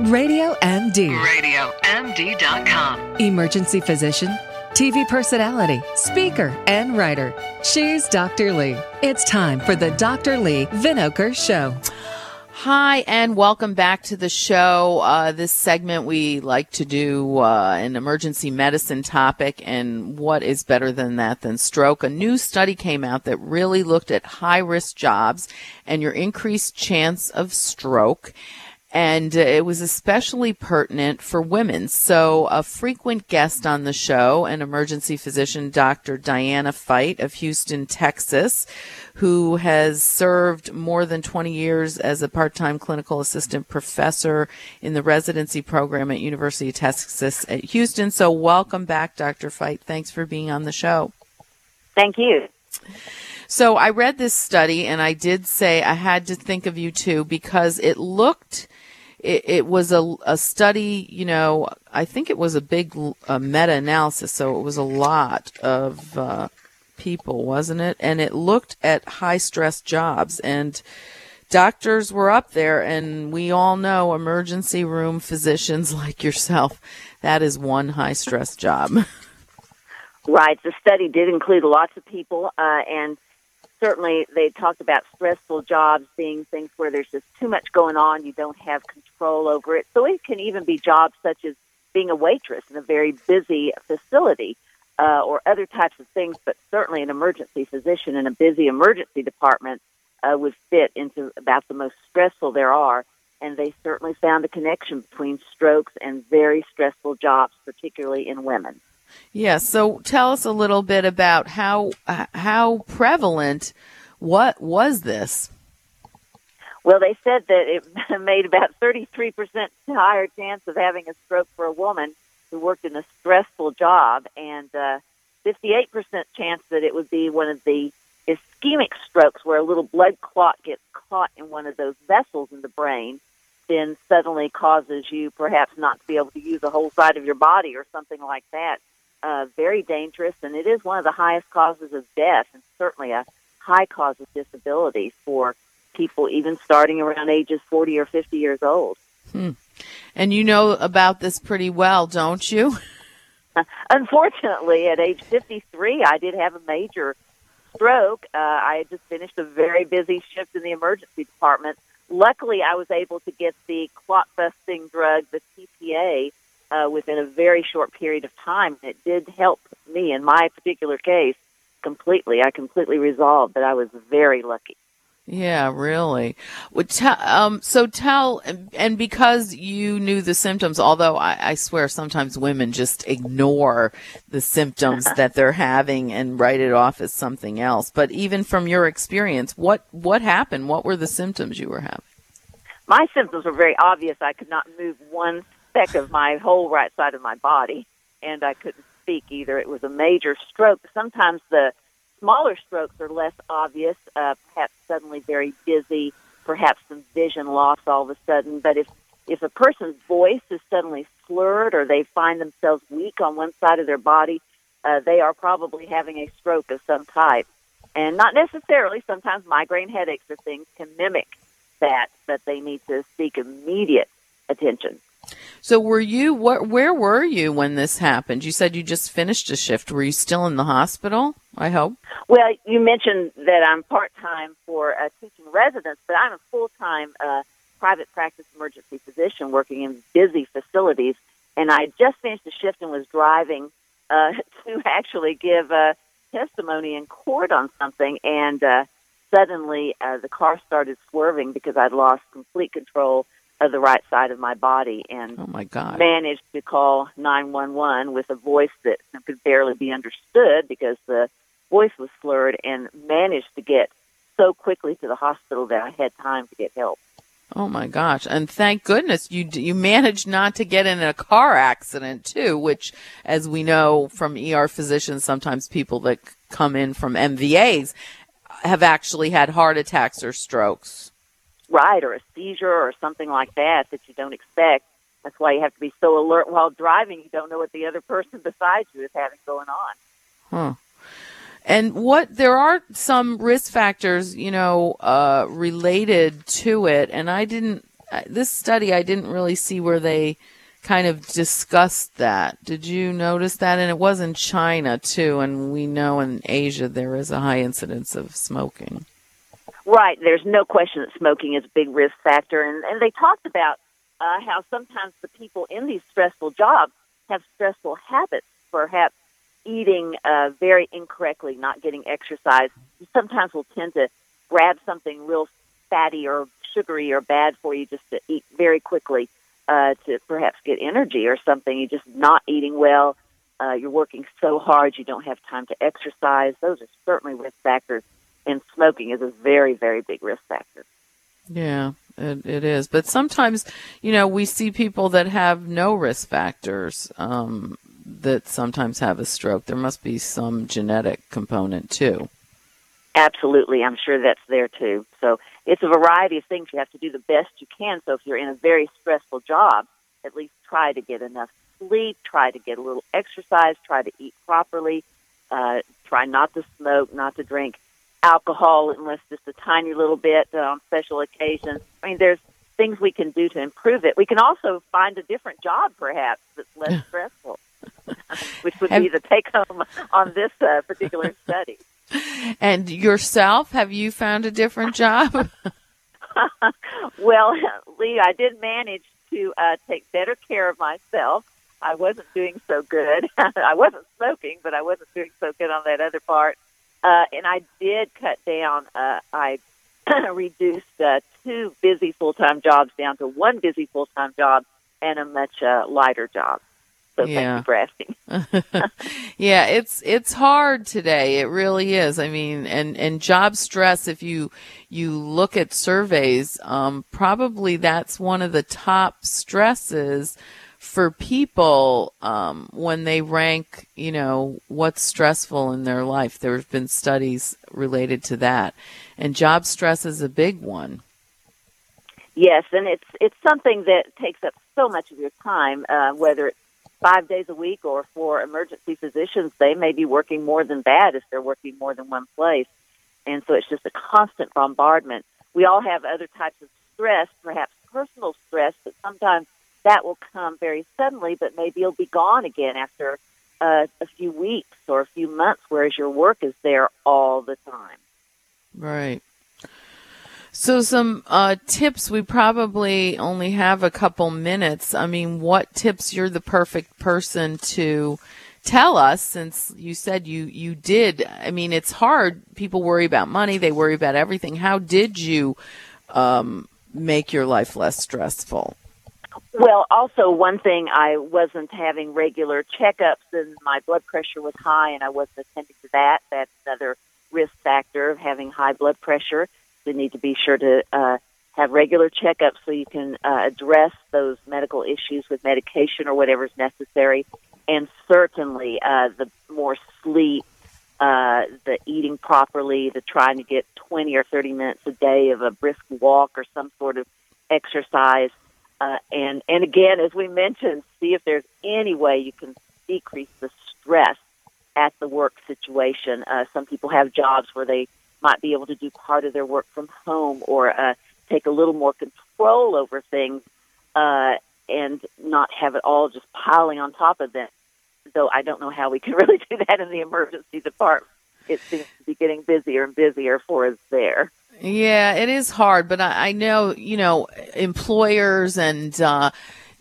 Radio MD. RadioMD.com. Emergency physician, TV personality, speaker, and writer. She's Dr. Leigh. It's time for the Dr. Leigh Vinocur Show. Hi, and welcome back to the show. Uh, this segment, we like to do uh, an emergency medicine topic, and what is better than that than stroke? A new study came out that really looked at high risk jobs and your increased chance of stroke and uh, it was especially pertinent for women. So, a frequent guest on the show, an emergency physician, Dr. Diana Fite of Houston, Texas, who has served more than 20 years as a part-time clinical assistant professor in the residency program at University of Texas at Houston. So, welcome back, Dr. Fite. Thanks for being on the show. Thank you. So I read this study and I did say I had to think of you too because it looked it, it was a, a study, you know, I think it was a big meta analysis, so it was a lot of uh, people, wasn't it? And it looked at high stress jobs, and doctors were up there, and we all know emergency room physicians like yourself, that is one high stress job. Right. The study did include lots of people, uh, and certainly they talked about stressful jobs being things where there's just too much going on, you don't have control over it. So it can even be jobs such as being a waitress in a very busy facility uh, or other types of things, but certainly an emergency physician in a busy emergency department uh, would fit into about the most stressful there are. And they certainly found a connection between strokes and very stressful jobs, particularly in women. Yeah. So tell us a little bit about how how prevalent what was this? Well, they said that it made about 33% higher chance of having a stroke for a woman who worked in a stressful job and uh, 58% chance that it would be one of the ischemic strokes where a little blood clot gets caught in one of those vessels in the brain then suddenly causes you perhaps not to be able to use a whole side of your body or something like that uh, very dangerous, and it is one of the highest causes of death, and certainly a high cause of disability for people even starting around ages 40 or 50 years old. Hmm. And you know about this pretty well, don't you? Unfortunately, at age 53, I did have a major stroke. Uh, I had just finished a very busy shift in the emergency department. Luckily, I was able to get the clot busting drug, the TPA, uh, within a very short period of time. It did help me in my particular case completely. I completely resolved that I was very lucky. Yeah, really. Um, so tell, and because you knew the symptoms, although I, I swear sometimes women just ignore the symptoms that they're having and write it off as something else. But even from your experience, what what happened? What were the symptoms you were having? My symptoms were very obvious. I could not move one speck of my whole right side of my body, and I couldn't speak either. It was a major stroke. Sometimes the smaller strokes are less obvious, uh, perhaps suddenly very dizzy, perhaps some vision loss all of a sudden. But if if a person's voice is suddenly slurred or they find themselves weak on one side of their body, uh, they are probably having a stroke of some type. And not necessarily, sometimes migraine headaches or things can mimic that, but they need to seek immediate attention. So were you what where were you when this happened? You said you just finished a shift. Were you still in the hospital? I hope. Well, you mentioned that I'm part-time for uh, teaching residents, but I'm a full-time uh, private practice emergency physician working in busy facilities, and I just finished a shift and was driving uh, to actually give a testimony in court on something and uh, suddenly uh, the car started swerving because I'd lost complete control of the right side of my body and oh my God. managed to call 911 with a voice that could barely be understood because the voice was slurred and managed to get so quickly to the hospital that I had time to get help. Oh my gosh. And thank goodness you you managed not to get in a car accident too, which as we know from ER physicians sometimes people that come in from MVAs have actually had heart attacks or strokes right or a seizure or something like that that you don't expect. That's why you have to be so alert while driving. You don't know what the other person beside you is having going on. Huh. And what there are some risk factors, you know, uh, related to it, and I didn't this study I didn't really see where they kind of discussed that. Did you notice that? And it was in China too, and we know in Asia there is a high incidence of smoking. Right. There's no question that smoking is a big risk factor, and and they talked about uh, how sometimes the people in these stressful jobs have stressful habits, perhaps eating uh, very incorrectly, not getting exercise. Sometimes will tend to grab something real fatty or sugary or bad for you just to eat very quickly uh, to perhaps get energy or something. You're just not eating well. Uh, you're working so hard you don't have time to exercise. Those are certainly risk factors, and smoking is a very, very big risk factor. Yeah, it, it is. But sometimes, you know, we see people that have no risk factors um, that sometimes have a stroke. There must be some genetic component too. Absolutely, I'm sure that's there too. So it's a variety of things. You have to do the best you can. So if you're in a very stressful job, at least try to get enough sleep, try to get a little exercise, try to eat properly, uh, try not to smoke, not to drink alcohol unless just a tiny little bit uh, on special occasions. I mean, there's things we can do to improve it. We can also find a different job, perhaps, that's less stressful, which would be the take home on this uh, particular study. And yourself, have you found a different job? well, Leigh, I did manage to uh, take better care of myself. I wasn't doing so good. I wasn't smoking, but I wasn't doing so good on that other part. Uh, and I did cut down. Uh, I reduced uh, two busy full time jobs down to one busy full time job and a much uh, lighter job. So yeah. thank you for asking. yeah, it's it's hard today. It really is. I mean, and and job stress. If you you look at surveys, um, probably that's one of the top stresses for people um, when they rank. You know what's stressful in their life. There have been studies related to that, and job stress is a big one. Yes, and it's it's something that takes up so much of your time, uh, whether it's five days a week, or for emergency physicians, they may be working more than that if they're working more than one place. And so it's just a constant bombardment. We all have other types of stress, perhaps personal stress, but sometimes that will come very suddenly, but maybe you'll be gone again after uh, a few weeks or a few months, whereas your work is there all the time. Right. So, some uh, tips. We probably only have a couple minutes. I mean, what tips you're the perfect person to tell us since you said you you did i mean it's hard people worry about money they worry about everything how did you um, make your life less stressful well also one thing i wasn't having regular checkups and my blood pressure was high and i wasn't attending to that that's another risk factor of having high blood pressure we need to be sure to uh, have regular checkups so you can uh, address those medical issues with medication or whatever is necessary. And certainly, uh, the more sleep, uh, the eating properly, the trying to get 20 or 30 minutes a day of a brisk walk or some sort of exercise. Uh, and, and again, as we mentioned, see if there's any way you can decrease the stress at the work situation. Uh, some people have jobs where they might be able to do part of their work from home or uh, take a little more control over things uh, and not have it all just piling on top of them. Though I don't know how we can really do that in the emergency department. It seems to be getting busier and busier for us there. Yeah, it is hard, but I, I know, you know, employers and, uh,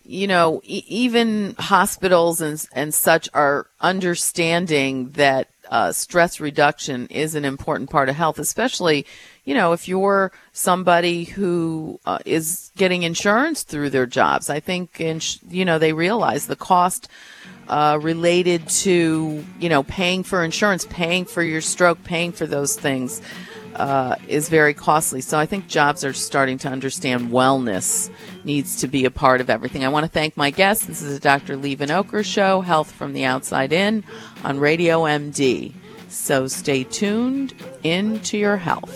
you know, e- even hospitals and, and such are understanding that uh, stress reduction is an important part of health, especially, you know, if you're somebody who uh, is getting insurance through their jobs. I think, ins- you know, they realize the cost uh, related to, you know, paying for insurance, paying for your stroke, paying for those things uh, is very costly. So I think jobs are starting to understand wellness needs to be a part of everything. I want to thank my guests. This is a Dr. Leigh Vinocur show, Health from the Outside In on Radio MD. So stay tuned into your health.